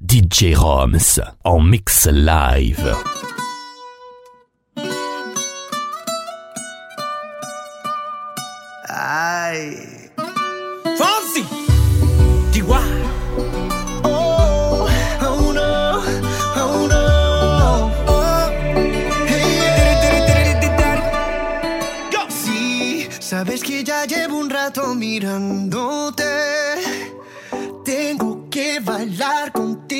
DJ Roms en mix live. Fonsi. Chihuahua. Oh, oh no, oh no. Oh. Hey, yeah. Sí, sabes que ya llevo un rato mirándote. Tengo que bailar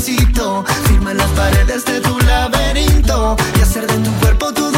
Firma las paredes de tu laberinto. Y hacer de tu cuerpo todo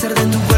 hacer de tu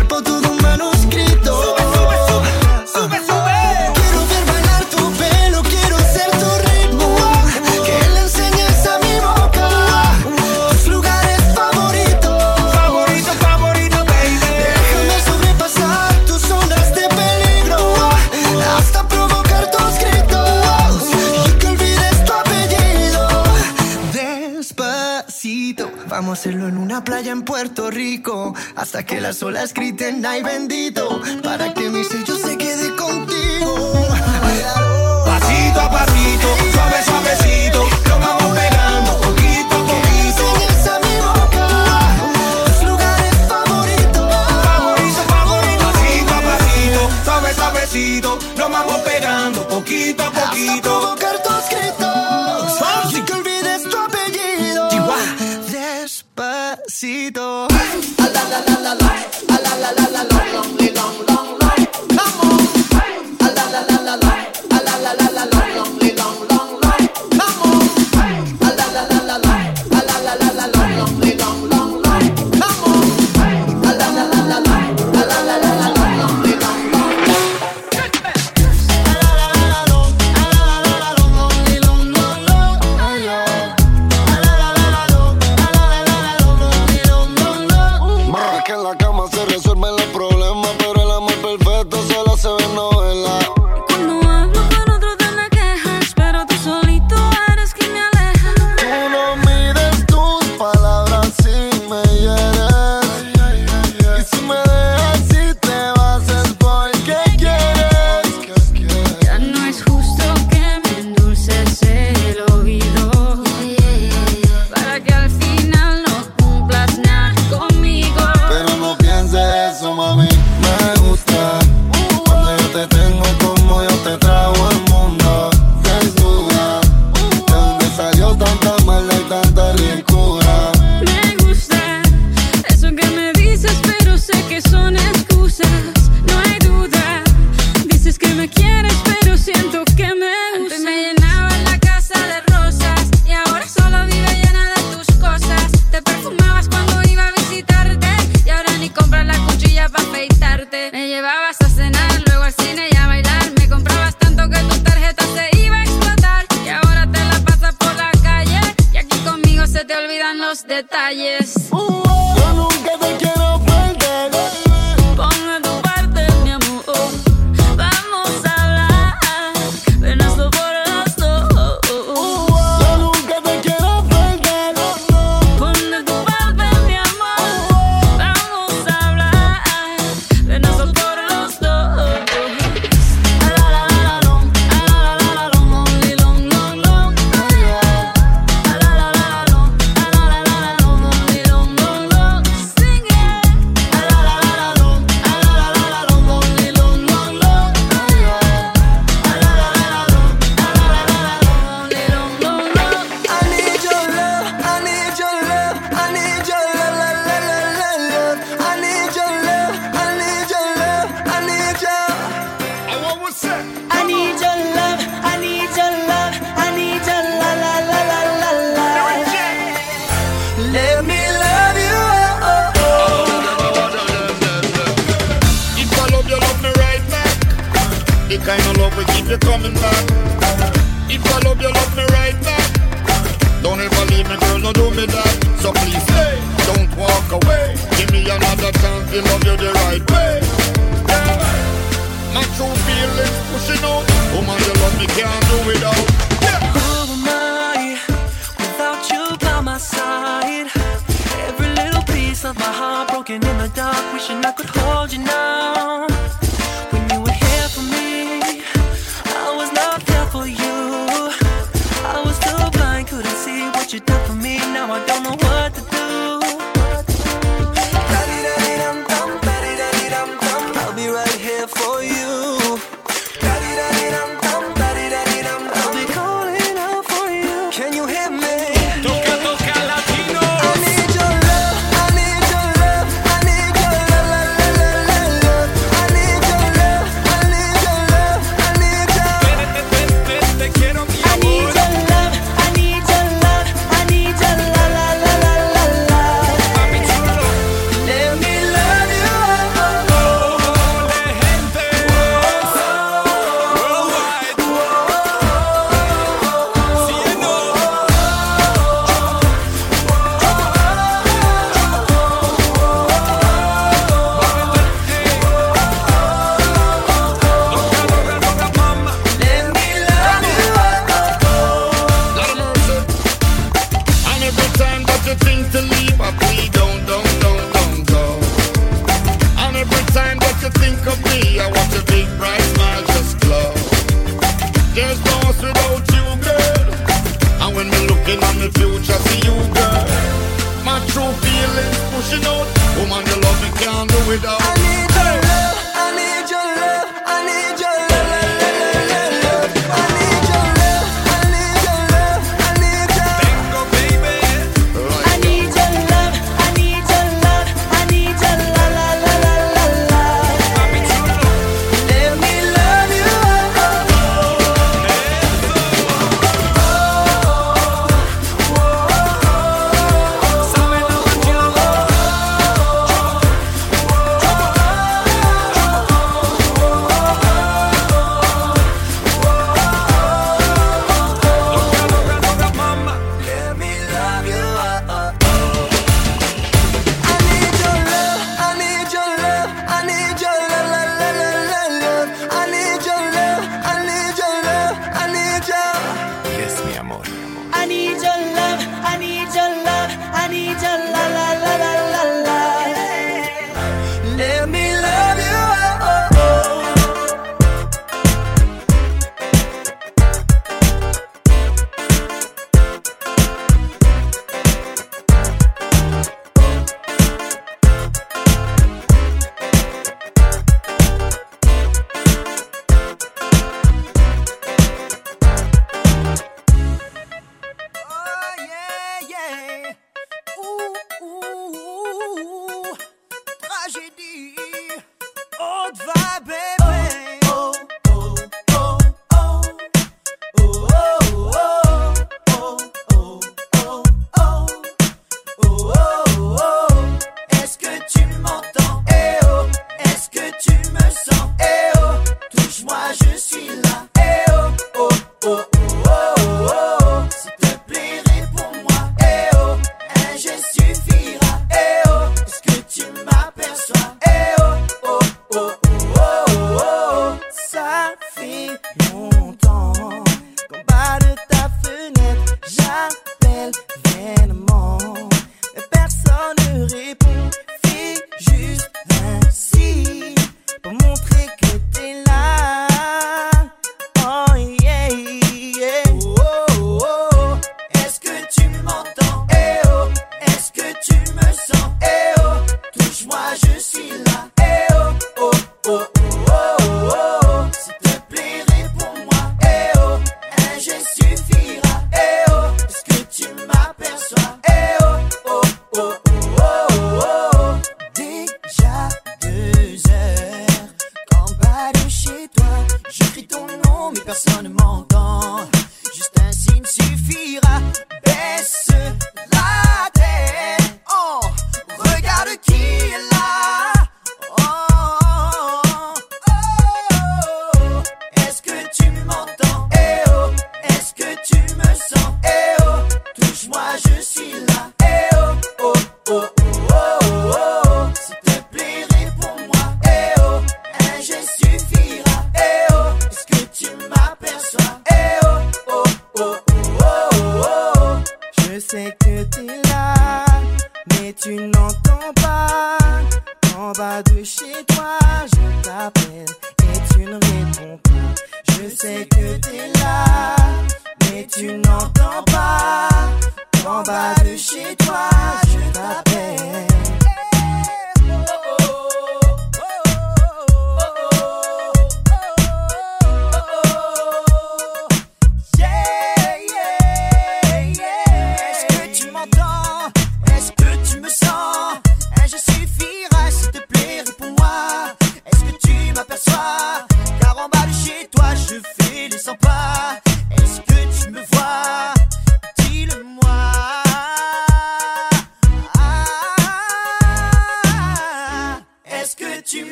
hacerlo en una playa en Puerto Rico hasta que las olas griten ay bendito para que mi sello se quede contigo. Pasito a pasito, suave, suavecito. Nos vamos pegando poquito a poquito. suave, suavecito. Nos vamos pegando poquito a poquito. la la la.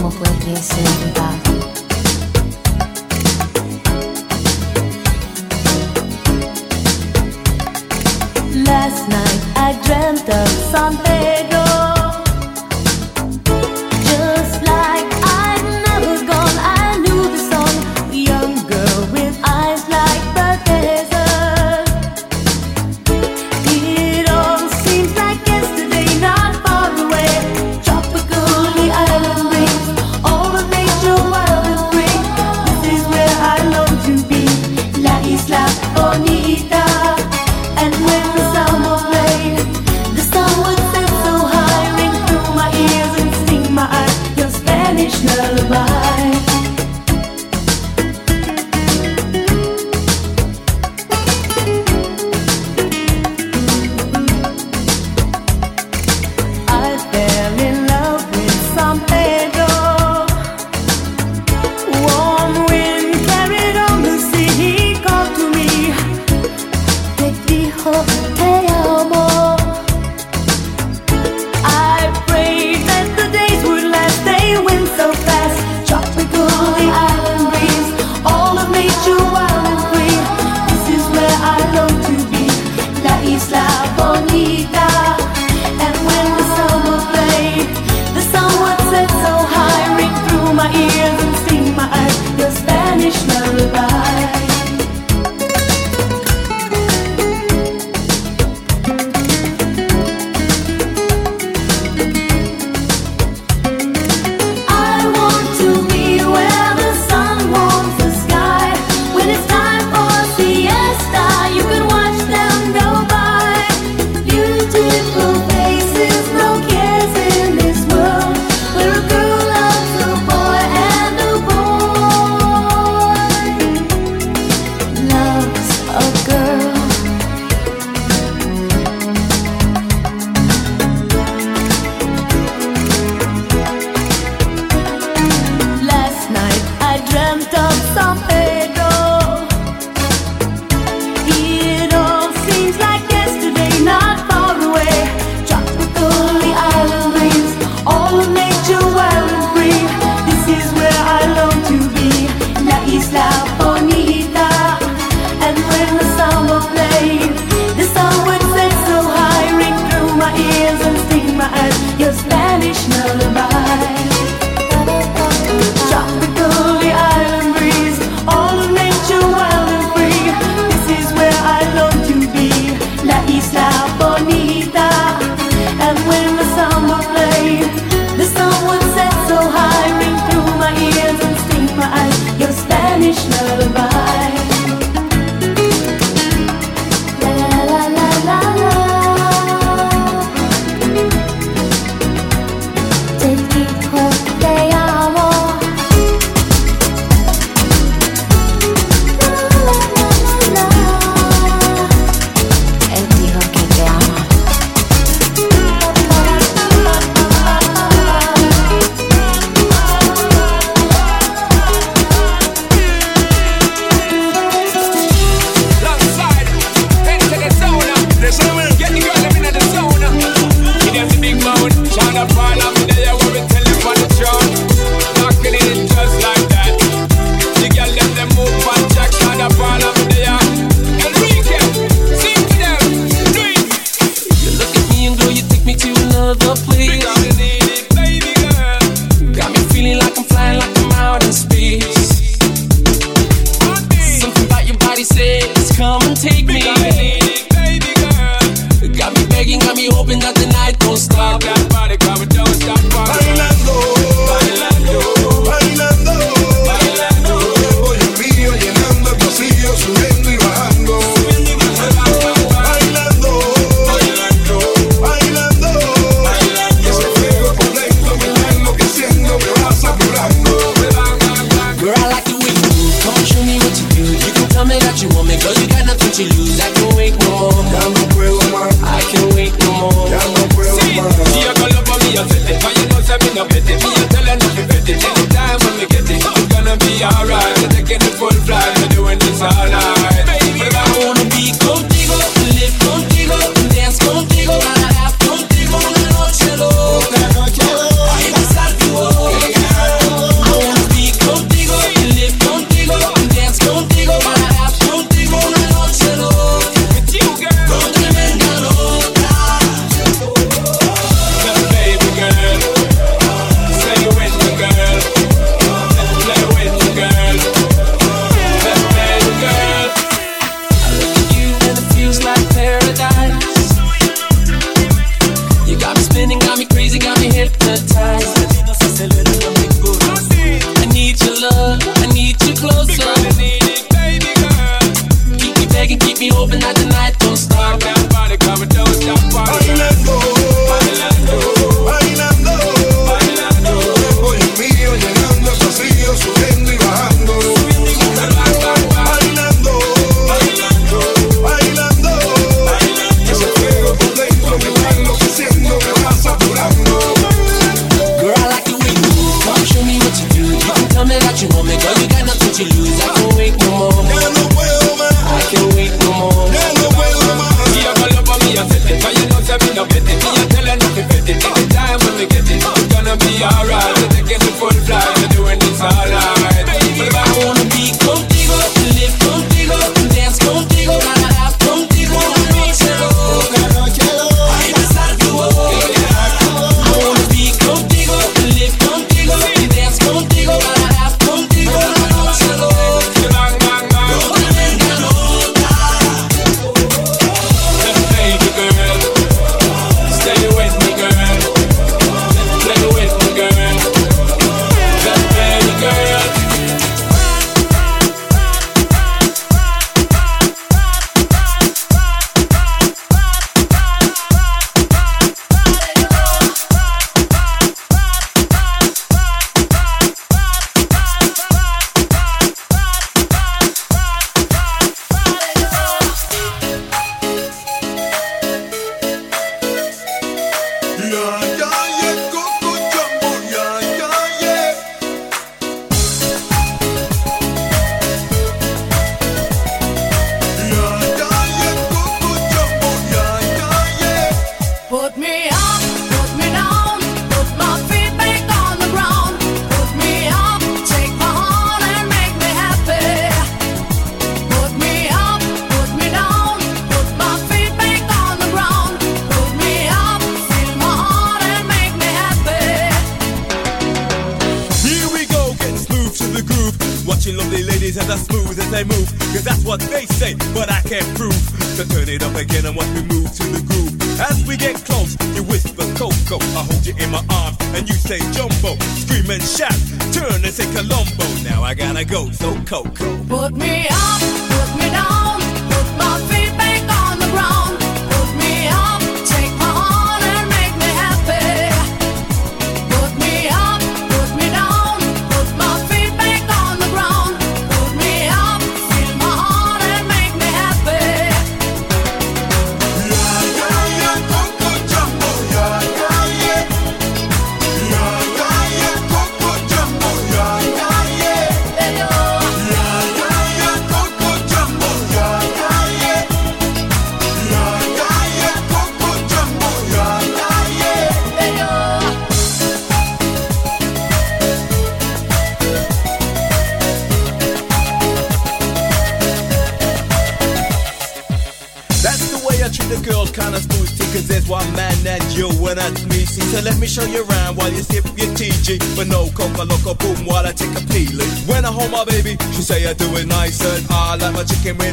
como foi crescer.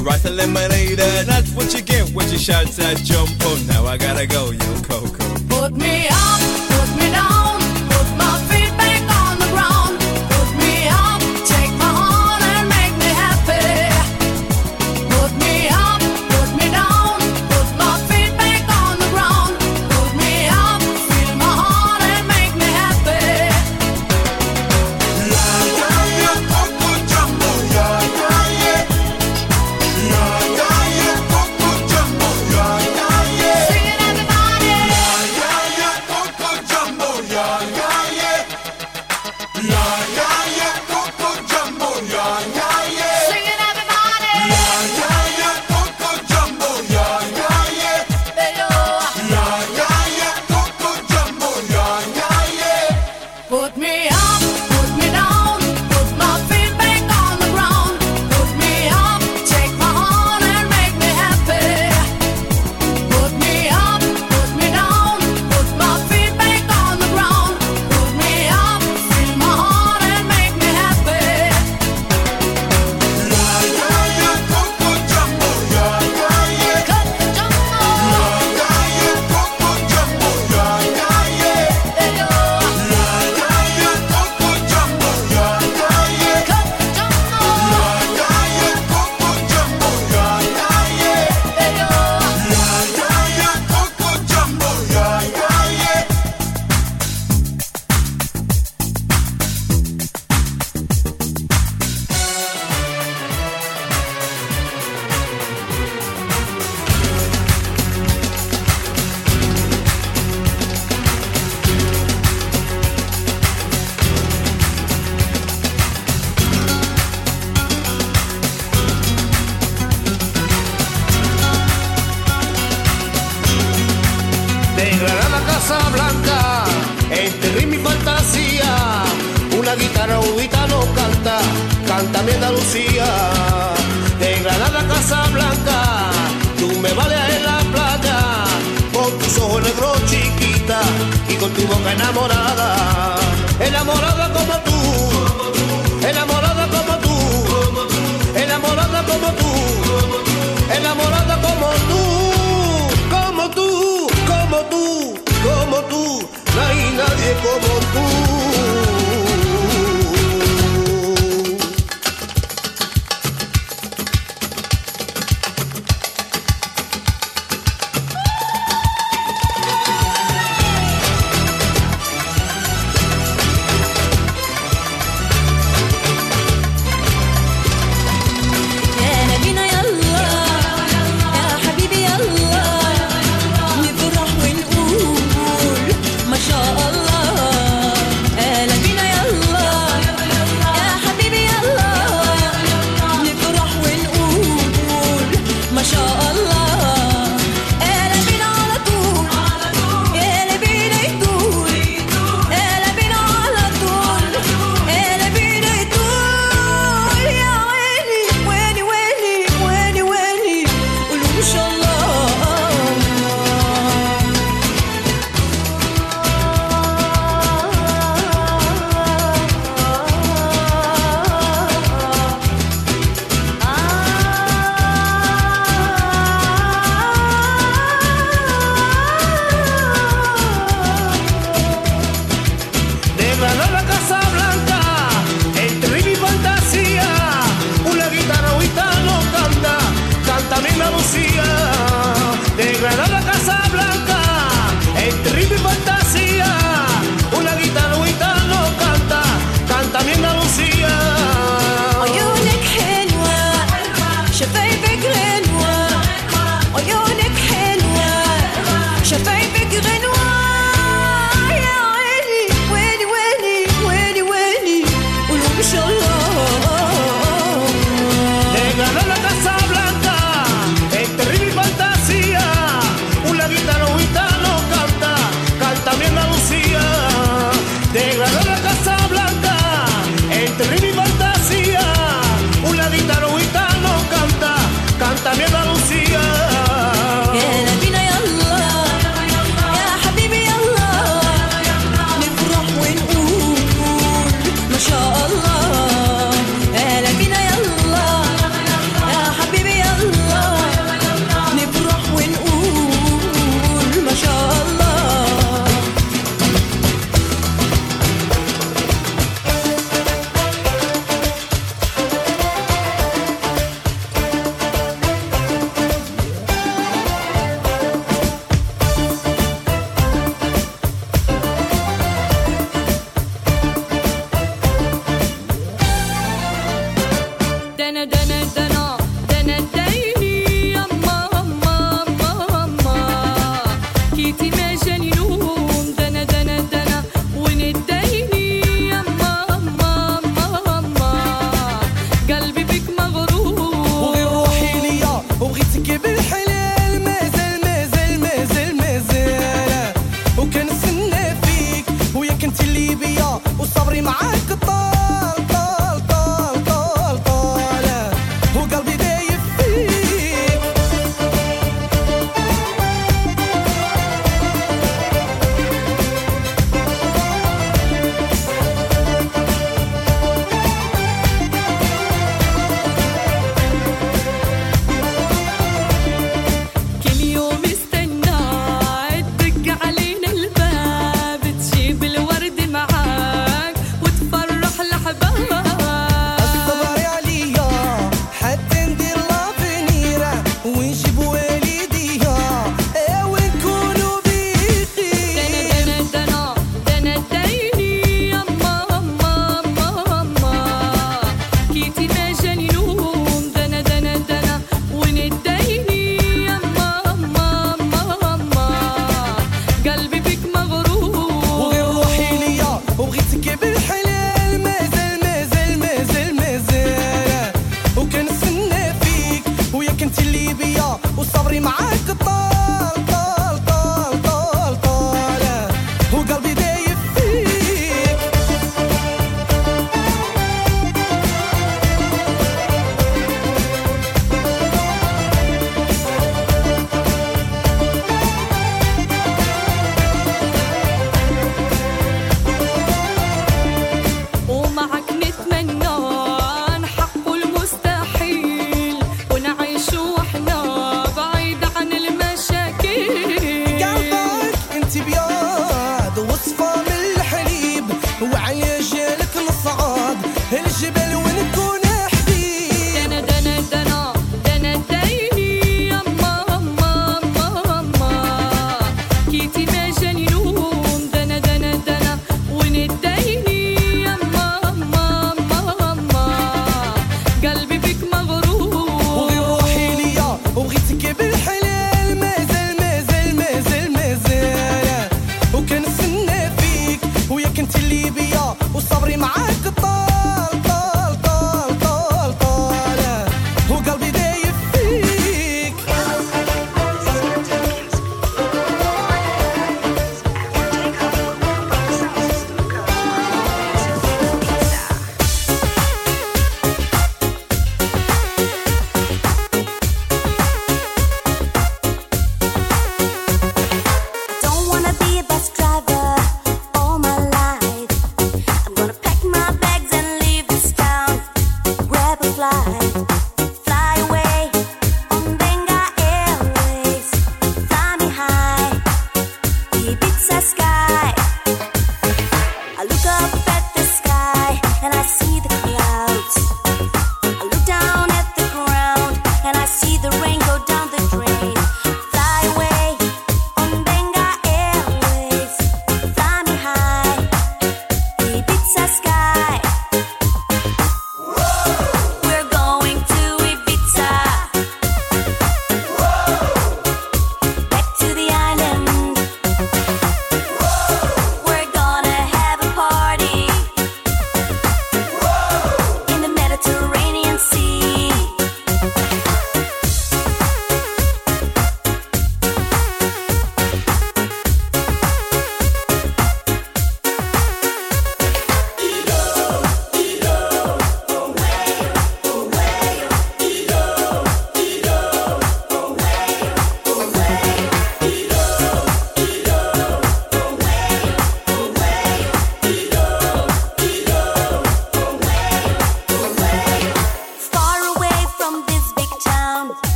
rice eliminated. That's what you get when you shout that jump on. Now I gotta go, yo.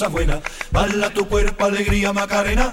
Cosas buenas. Dale a tu cuerpo alegría, Macarena,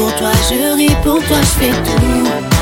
pour toi, je ris pour toi, je fais tout.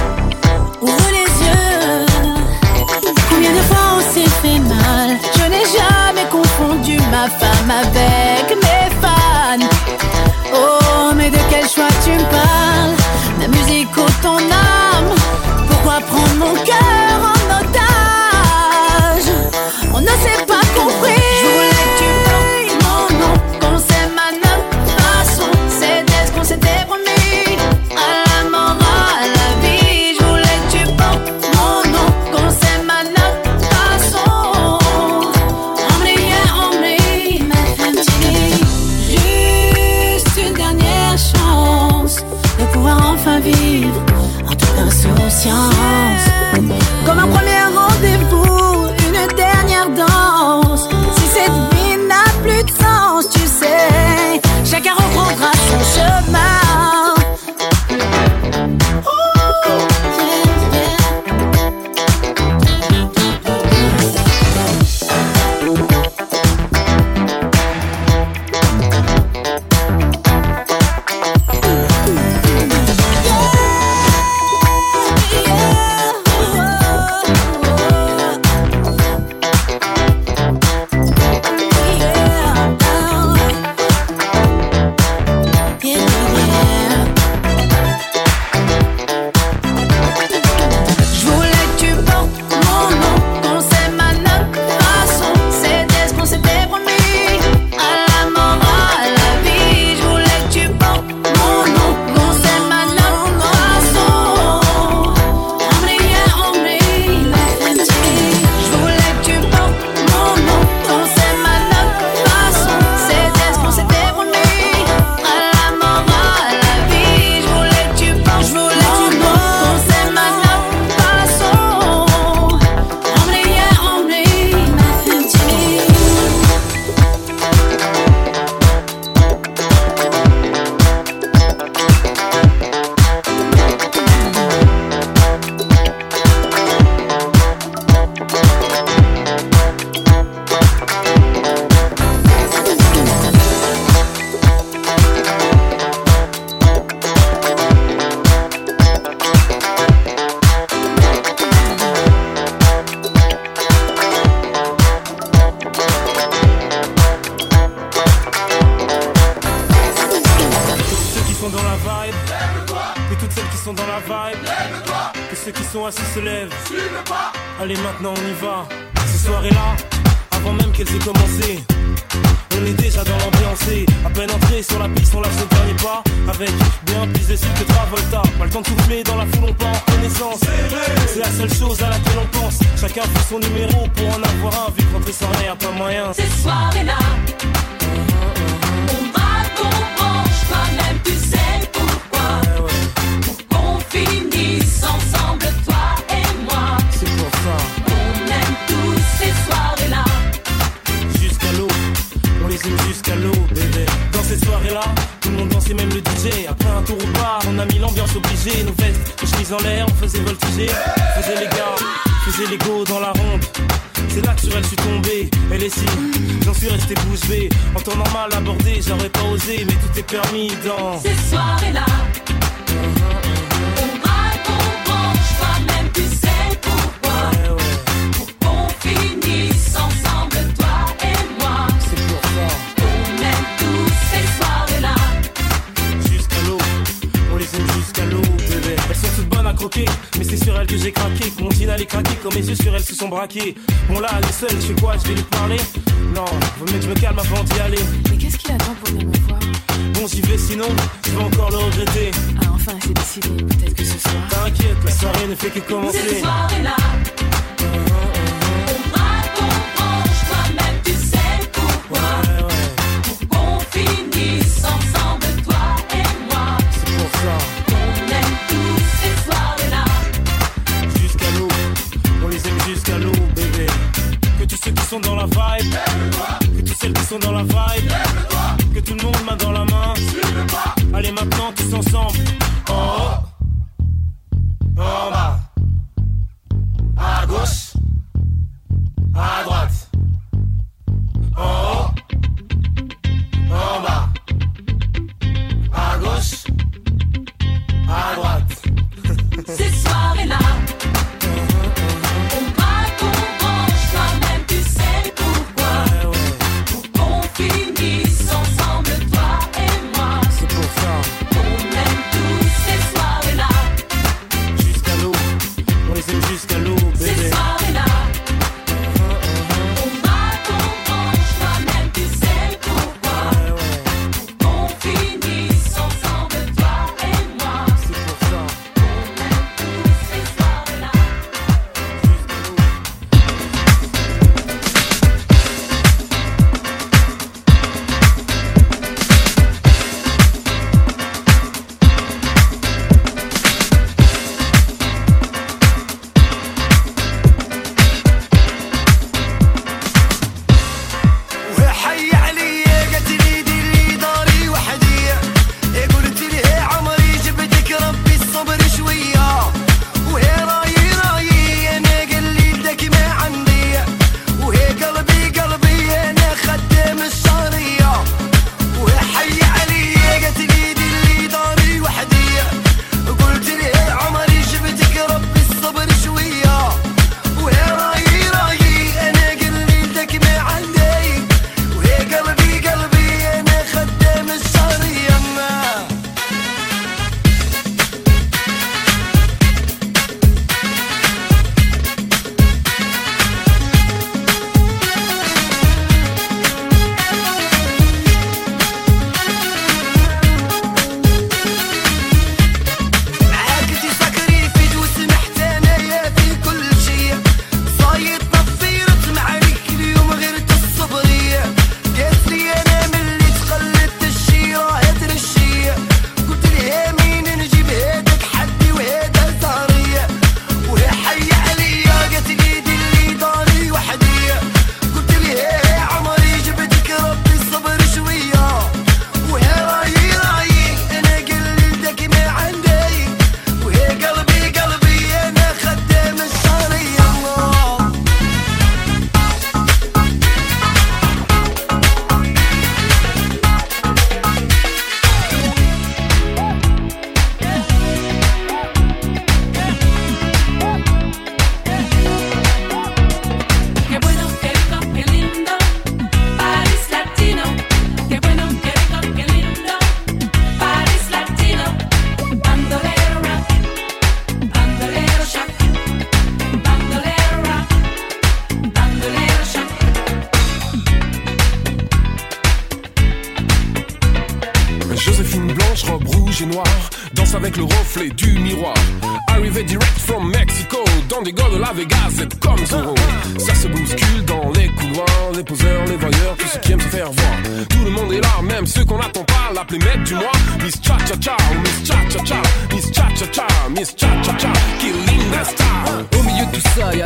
Je me calme avant d'y aller. Mais qu'est-ce qu'il attend pour venir me voir Bon, j'y vais sinon, je vais encore le regretter. Ah, enfin, c'est décidé, peut-être que ce soir. T'inquiète, la soirée ne fait que commencer. Soirée-là. Ah, ah, ah. sont dans la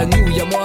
à nous, y'a moi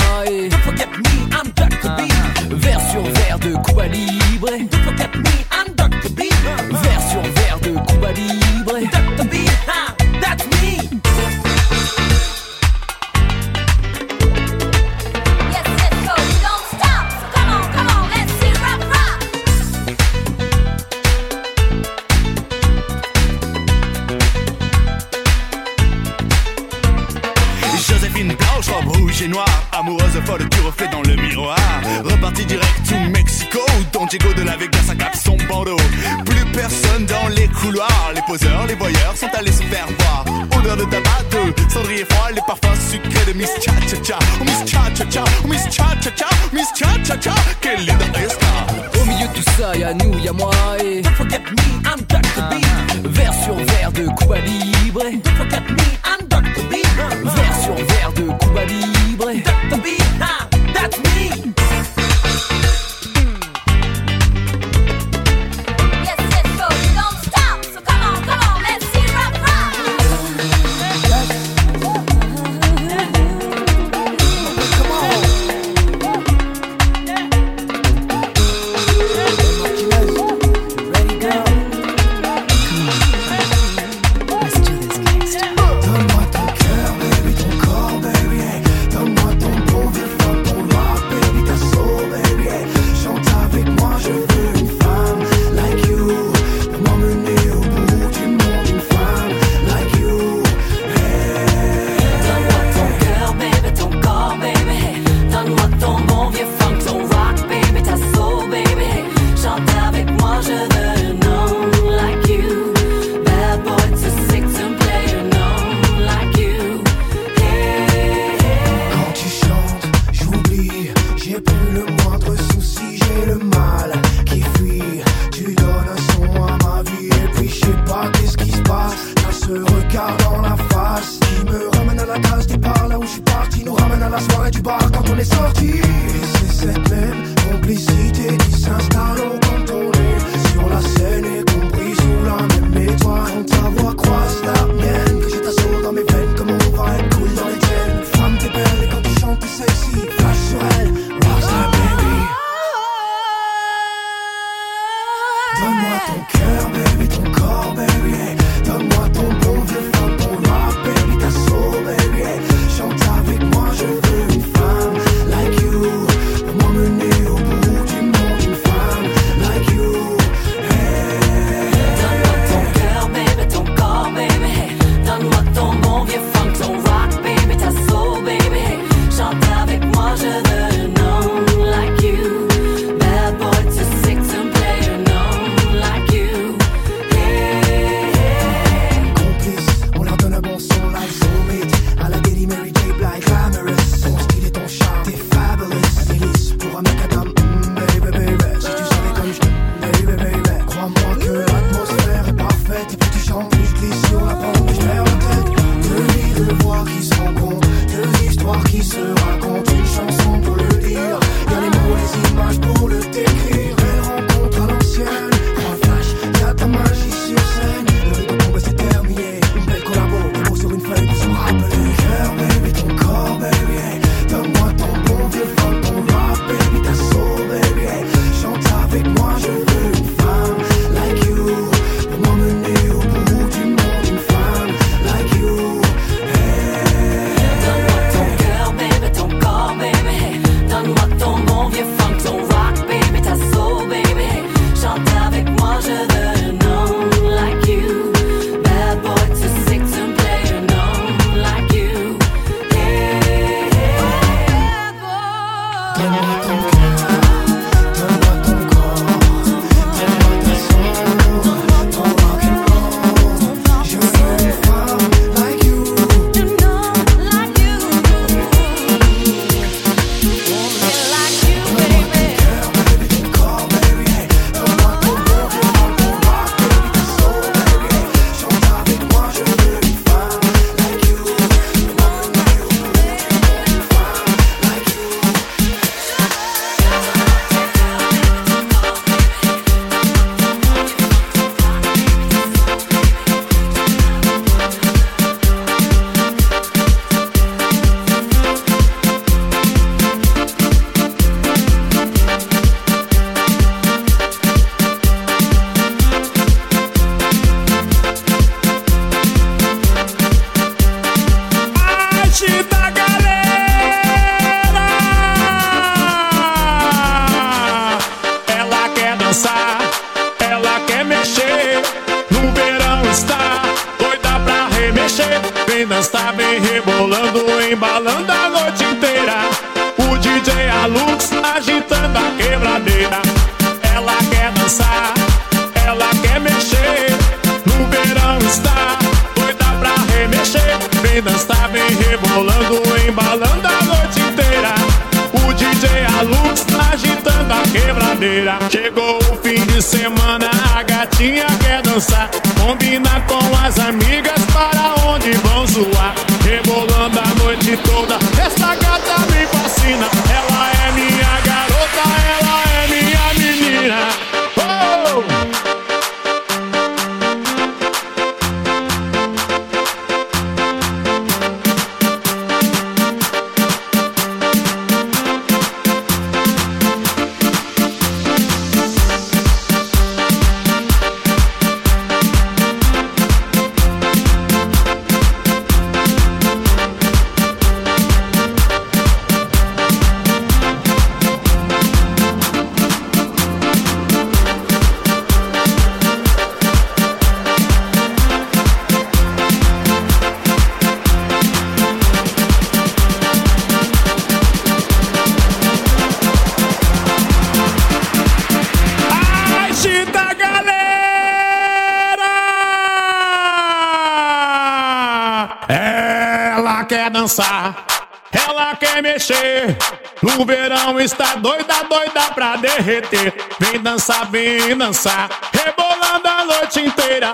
Vem dançar, vem dançar, rebolando a noite inteira.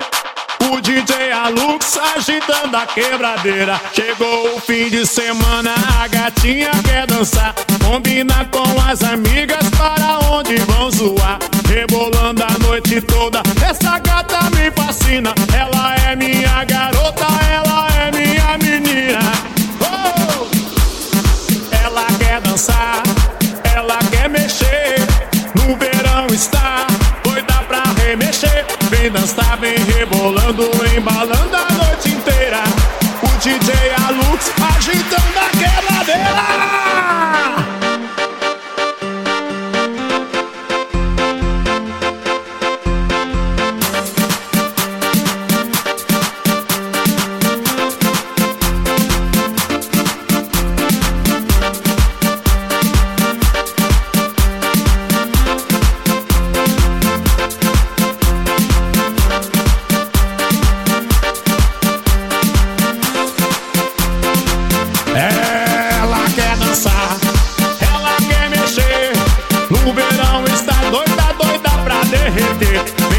O DJ Alux agitando a quebradeira. Chegou o fim de semana, a gatinha quer dançar. Combina com as amigas para onde vão zoar. Rebolando a noite toda, essa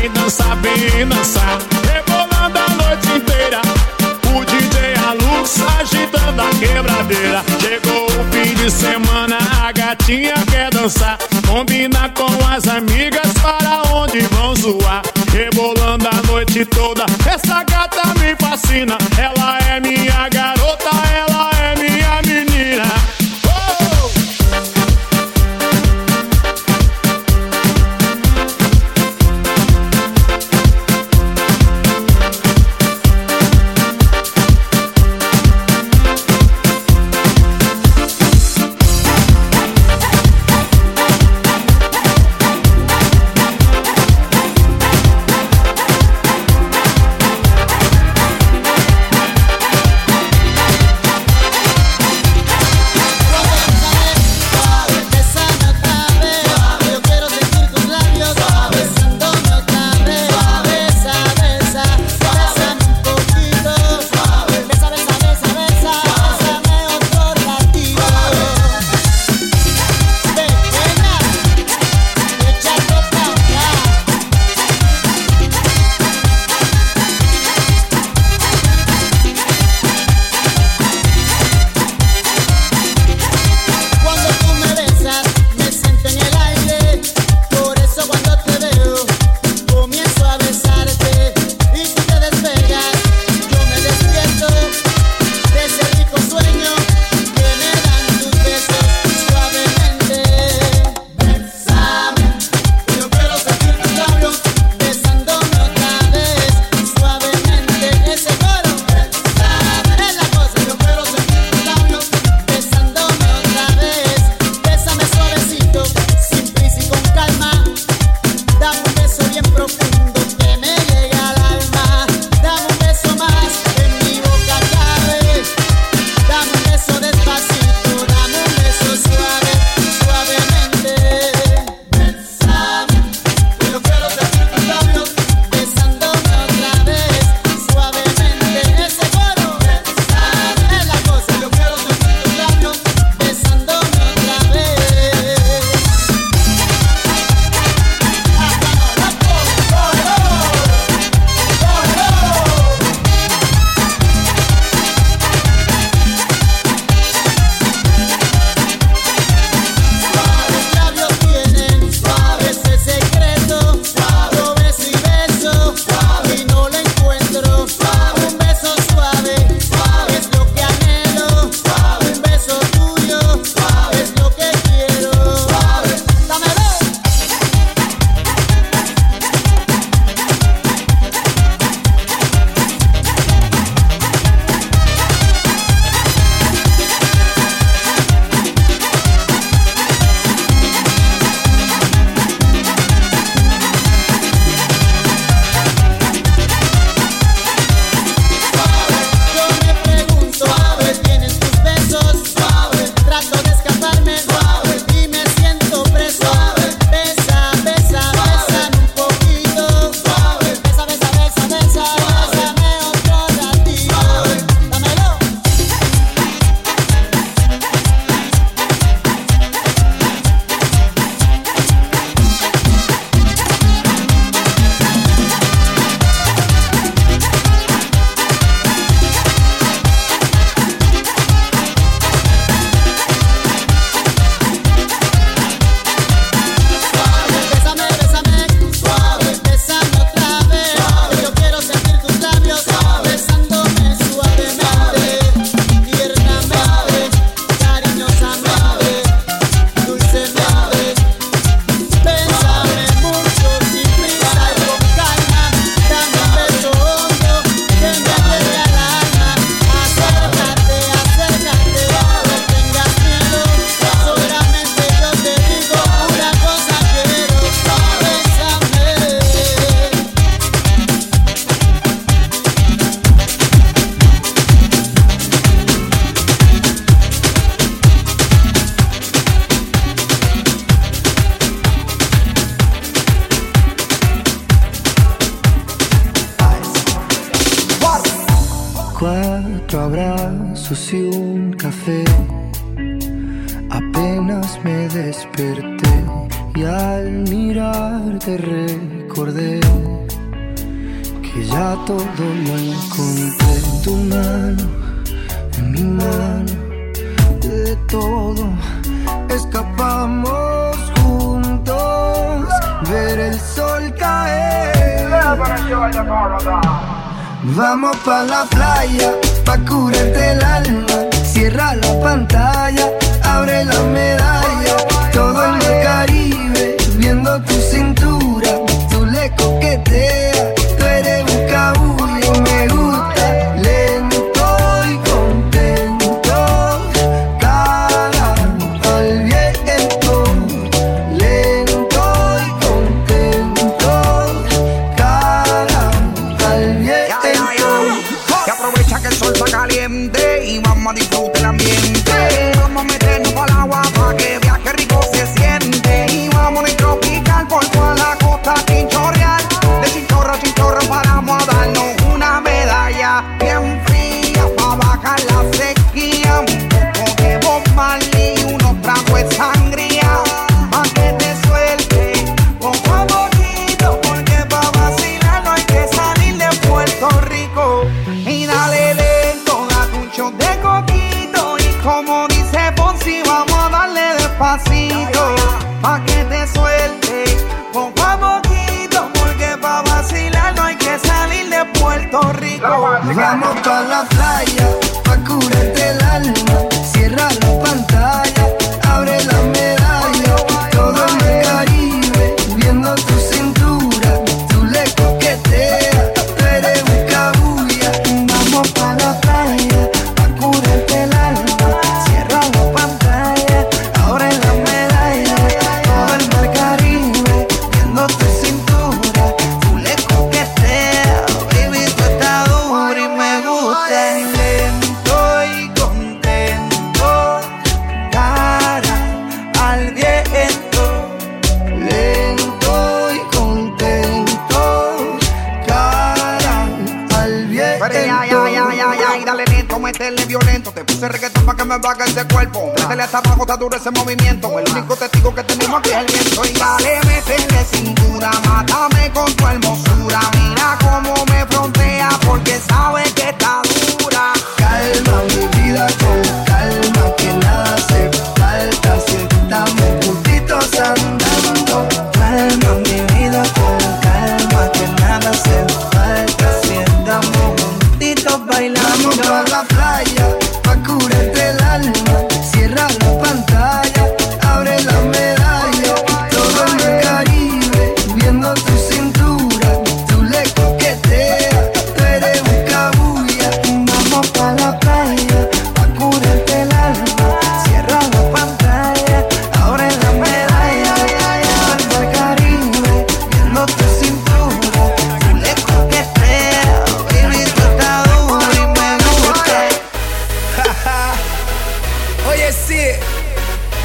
Vem dançar, vem dançar, rebolando a noite inteira. O DJ Alux agitando a quebradeira. Chegou o fim de semana, a gatinha quer dançar. Combina com as amigas para onde vão zoar. Rebolando a noite toda, essa gata me fascina. Ela é minha garota, ela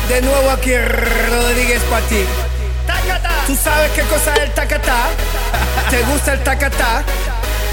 De nuevo aquí Rodríguez para ti. ¿Tú sabes qué cosa es el tacatá? ¿Te gusta el tacatá?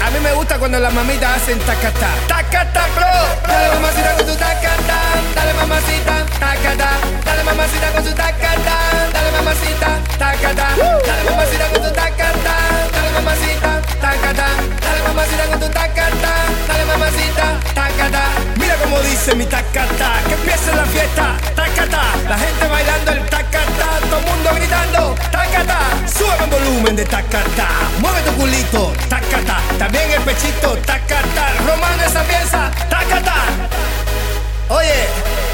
A mí me gusta cuando las mamitas hacen tacatá. ¡Tacatá, bro! Dale mamacita con tu tacatá. Dale mamacita. Tacatá tacata, dale mamacita con su tacata, dale mamacita, tacata, dale mamacita con tu tacata, dale mamacita, tacata, dale mamacita con tu tacata, dale mamacita, tacata. Mira cómo dice mi tacata, que empieza la fiesta, tacata, la gente bailando el tacata, todo el mundo gritando, tacata, sube el volumen de tacata, mueve tu culito, tacata, también el pechito, tacata, romando esa pieza, tacata. Oye.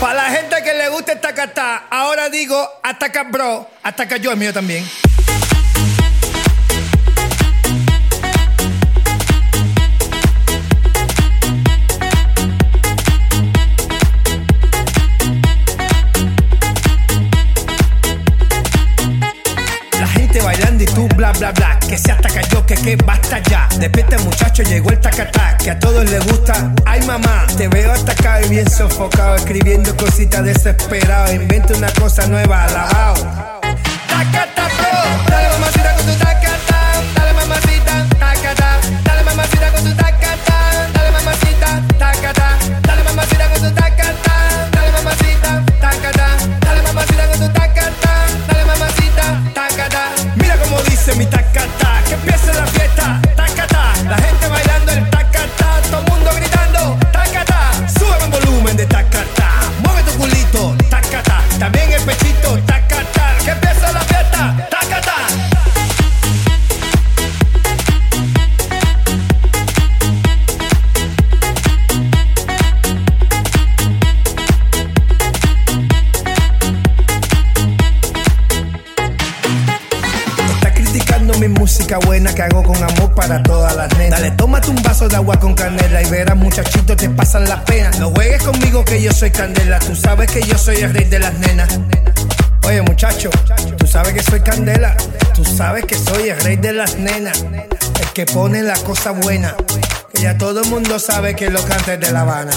Para la gente que le gusta esta cata, ahora digo ataca bro, ataca yo el mío también. actitud, bla bla bla. Que se ataca yo, que que basta ya. Despierta muchacho, llegó el tacatá, que a todos les gusta. Ay mamá, te veo atacado y bien sofocado, escribiendo cositas desesperado. Inventa una cosa nueva, alabao. Tacatá, bro, dale mamacita con tu que hago con amor para todas las nenas. Dale, tómate un vaso de agua con canela y verás muchachitos te pasan las penas. No juegues conmigo que yo soy candela, tú sabes que yo soy el rey de las nenas. Oye muchacho, tú sabes que soy candela, tú sabes que soy el rey de las nenas, el que pone la cosa buena, que ya todo el mundo sabe que lo cantes de La Habana.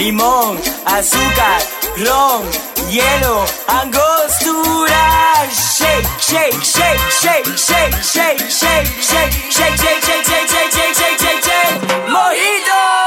Limón, azúcar, ron, hielo, angostura. Shake, shake, shake, shake, shake, shake, shake, shake, shake, shake, shake, shake, shake, shake, shake, shake, shake. Mojito.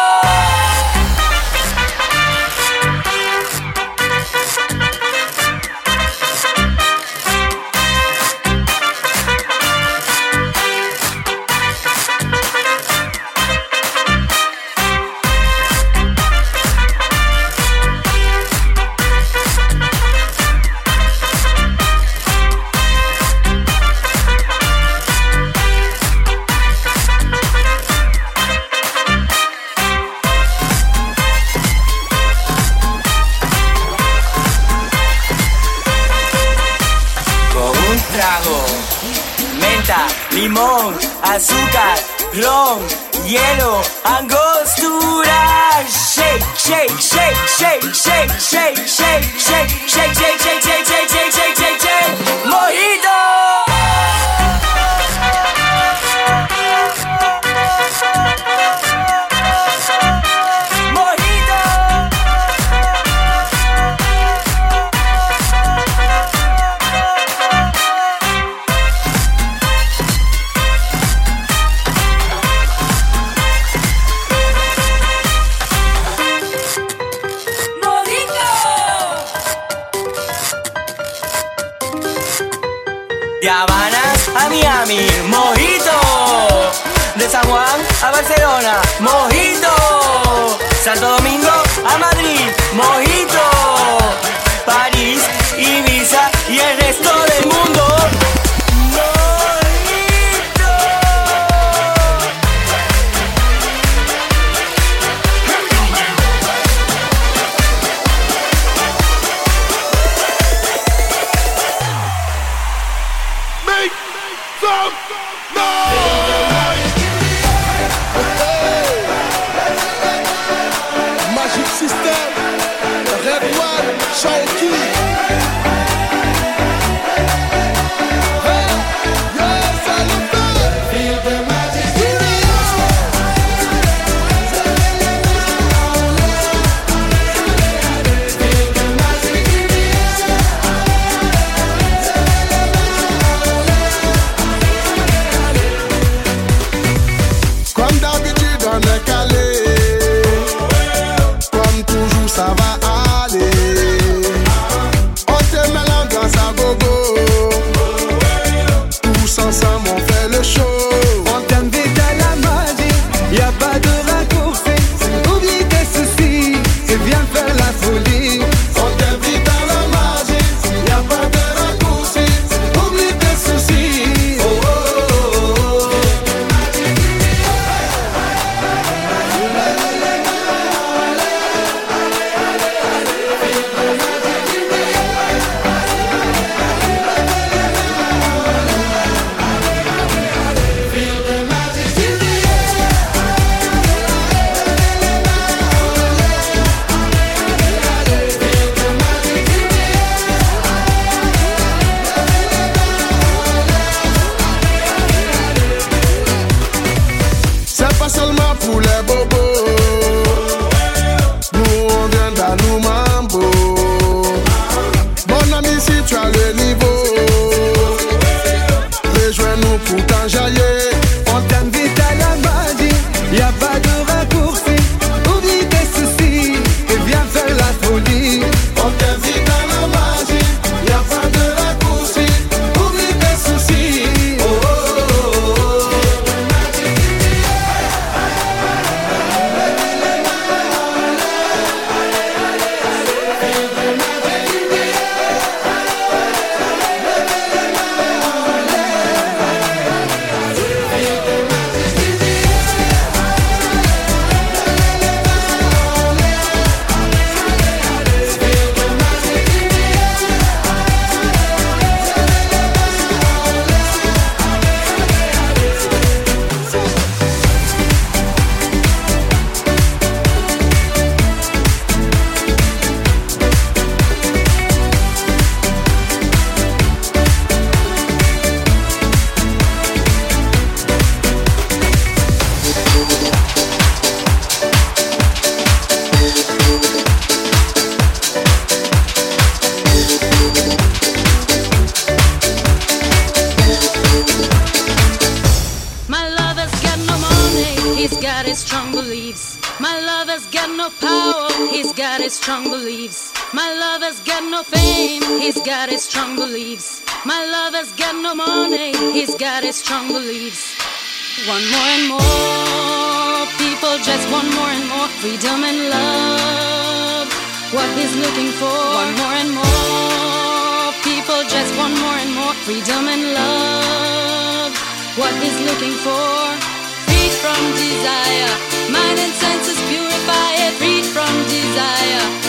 Limón, azúcar, ron, hielo, angostura. Shake, shake, shake, shake, shake, shake, shake, shake, shake, shake, shake, shake, shake, shake, shake, shake, shake. Mojito. A Barcelona, mojito. what he's looking for. One more and more people just want more and more freedom and love. What he's looking for, freed from desire, mind and senses purify it, freed from desire.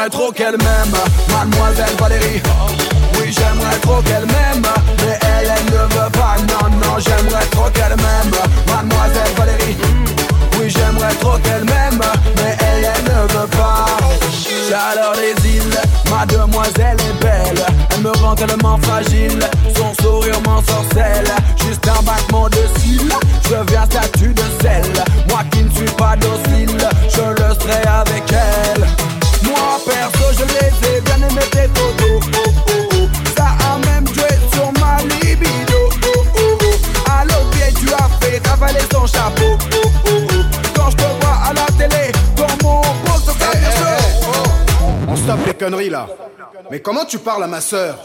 j'aimerais trop qu'elle m'aime, mademoiselle Valérie. Oui, j'aimerais trop qu'elle m'aime, mais elle, elle ne veut pas. Non, non, j'aimerais trop qu'elle m'aime, mademoiselle Valérie. Oui, j'aimerais trop qu'elle m'aime, mais elle, elle ne veut pas. Chaleur des îles, mademoiselle est belle. Elle me rend tellement fragile, son sourire m'ensorcelle. Juste un battement de cils, je viens statue de sel. Moi qui ne suis pas docile, je le serai avec elle. conneries là. Mais comment tu parles à ma sœur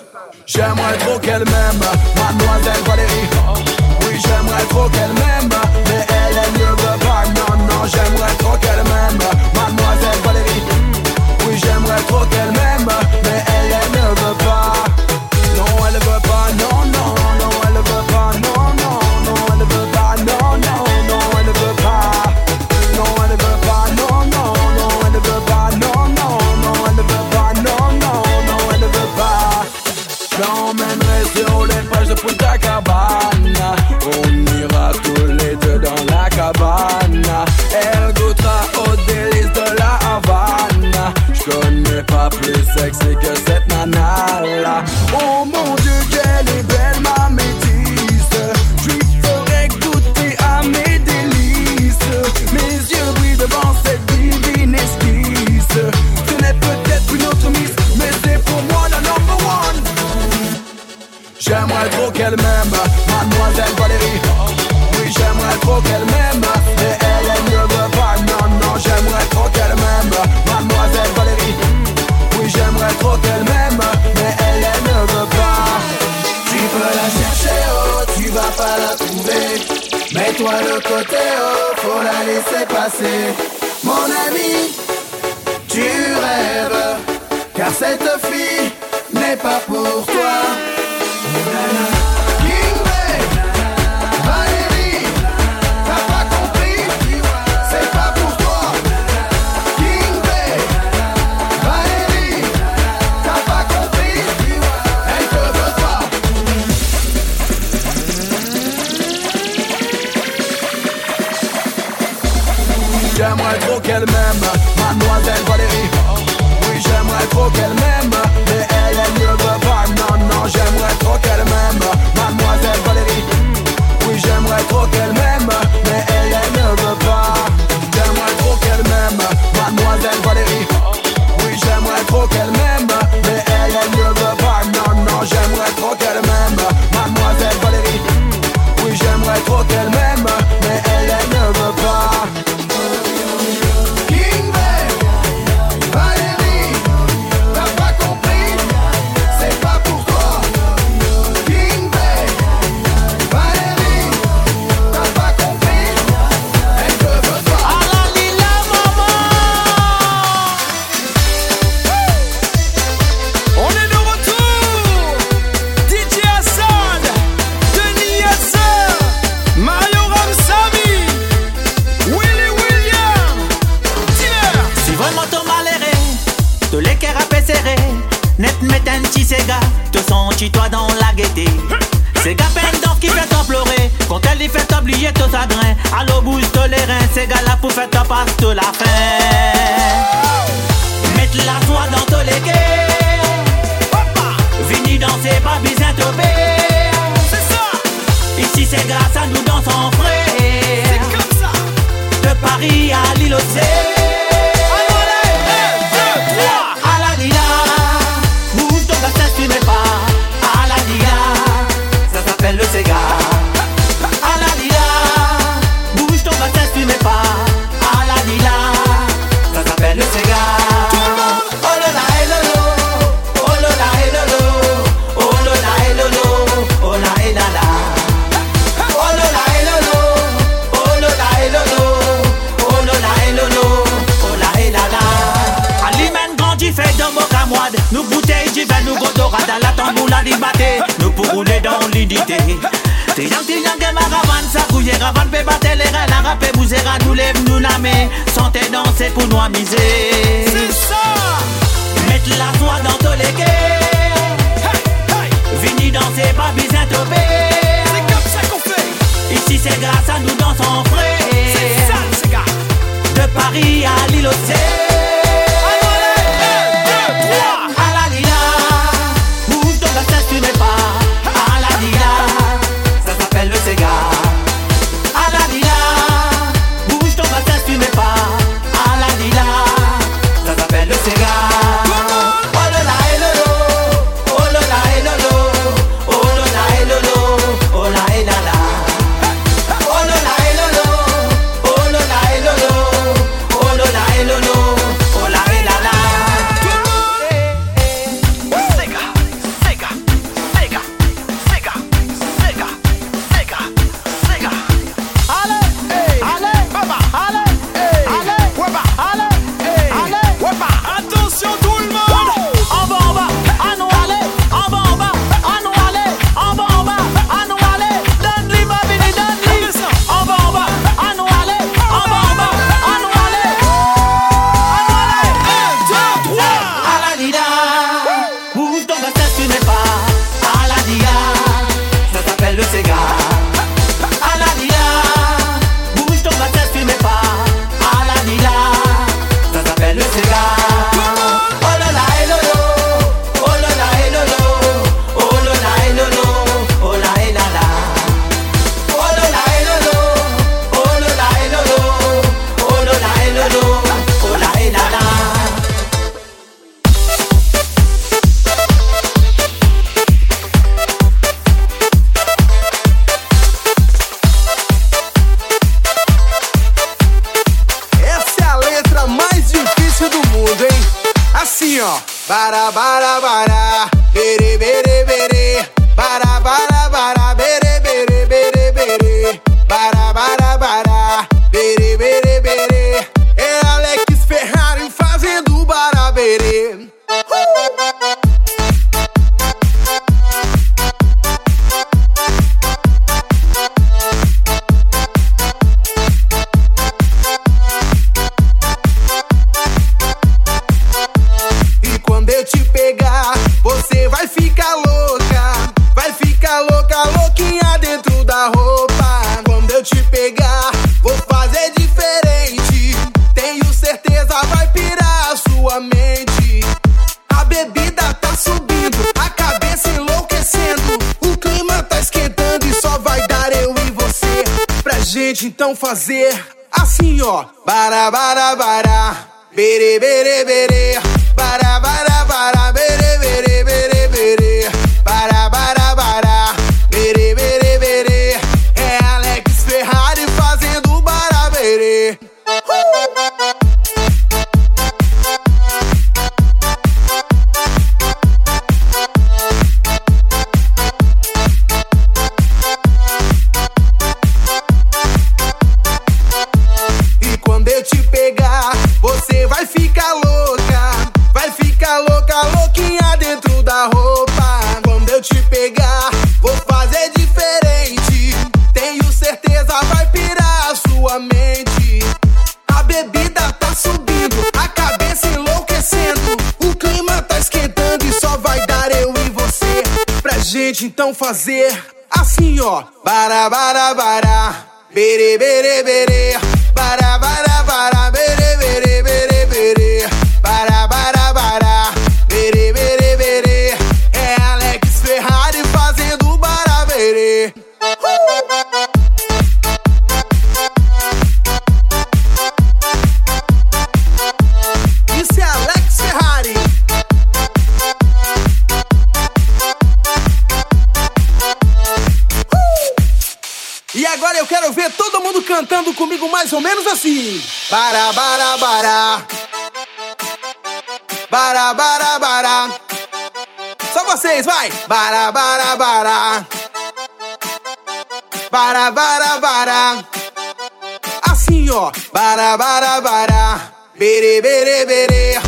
J'aimerais trop qu'elle m'aime, mademoiselle Valérie. Oui, j'aimerais trop qu'elle m'aime, mais elle, elle ne veut pas. Non, non, j'aimerais trop qu'elle m'aime, mademoiselle Valérie. Oui, j'aimerais trop qu'elle m'aime, mais elle, elle ne veut pas. trop qu'elle m'aime. Et elle, elle ne pas, non, non, j'aimerais trop qu'elle m'aime. Mademoiselle Valérie, oui j'aimerais trop qu'elle m'aime. Mais elle, elle ne veut pas. Tu peux la chercher, oh, tu vas pas la trouver. Mets-toi de côté, oh, faut la laisser passer. Mon ami, tu rêves. Car cette fille n'est pas pour toi. que el ces gars-là pour faire ta passe de la fin. Mettre la soie dans ton légué. Vini danser, pas besoin de C'est. Ici, c'est grâce à nous dansons frais. Comme ça. De Paris à l'île aux la nous pourrons les dans l'idité. T'es gentil, y'a que ma ravane, ça couille, ravane, peut battre les reins, la rapée, vous ira, nous lève, nous la met, santé danser pour nous amuser. C'est ça! Mettre la joie dans tous les gays, vini danser, pas besoin tomber. C'est comme ça qu'on fait! Ici, c'est grâce à nous dansons frais. C'est ça, c'est gars! De Paris à l'île aux un, deux, trois! ou menos assim. bara bara bara, bara bara bara, Só vocês, vai! bara bara bara, bara bara bara, Assim, ó. bara bara bara, bere bere bere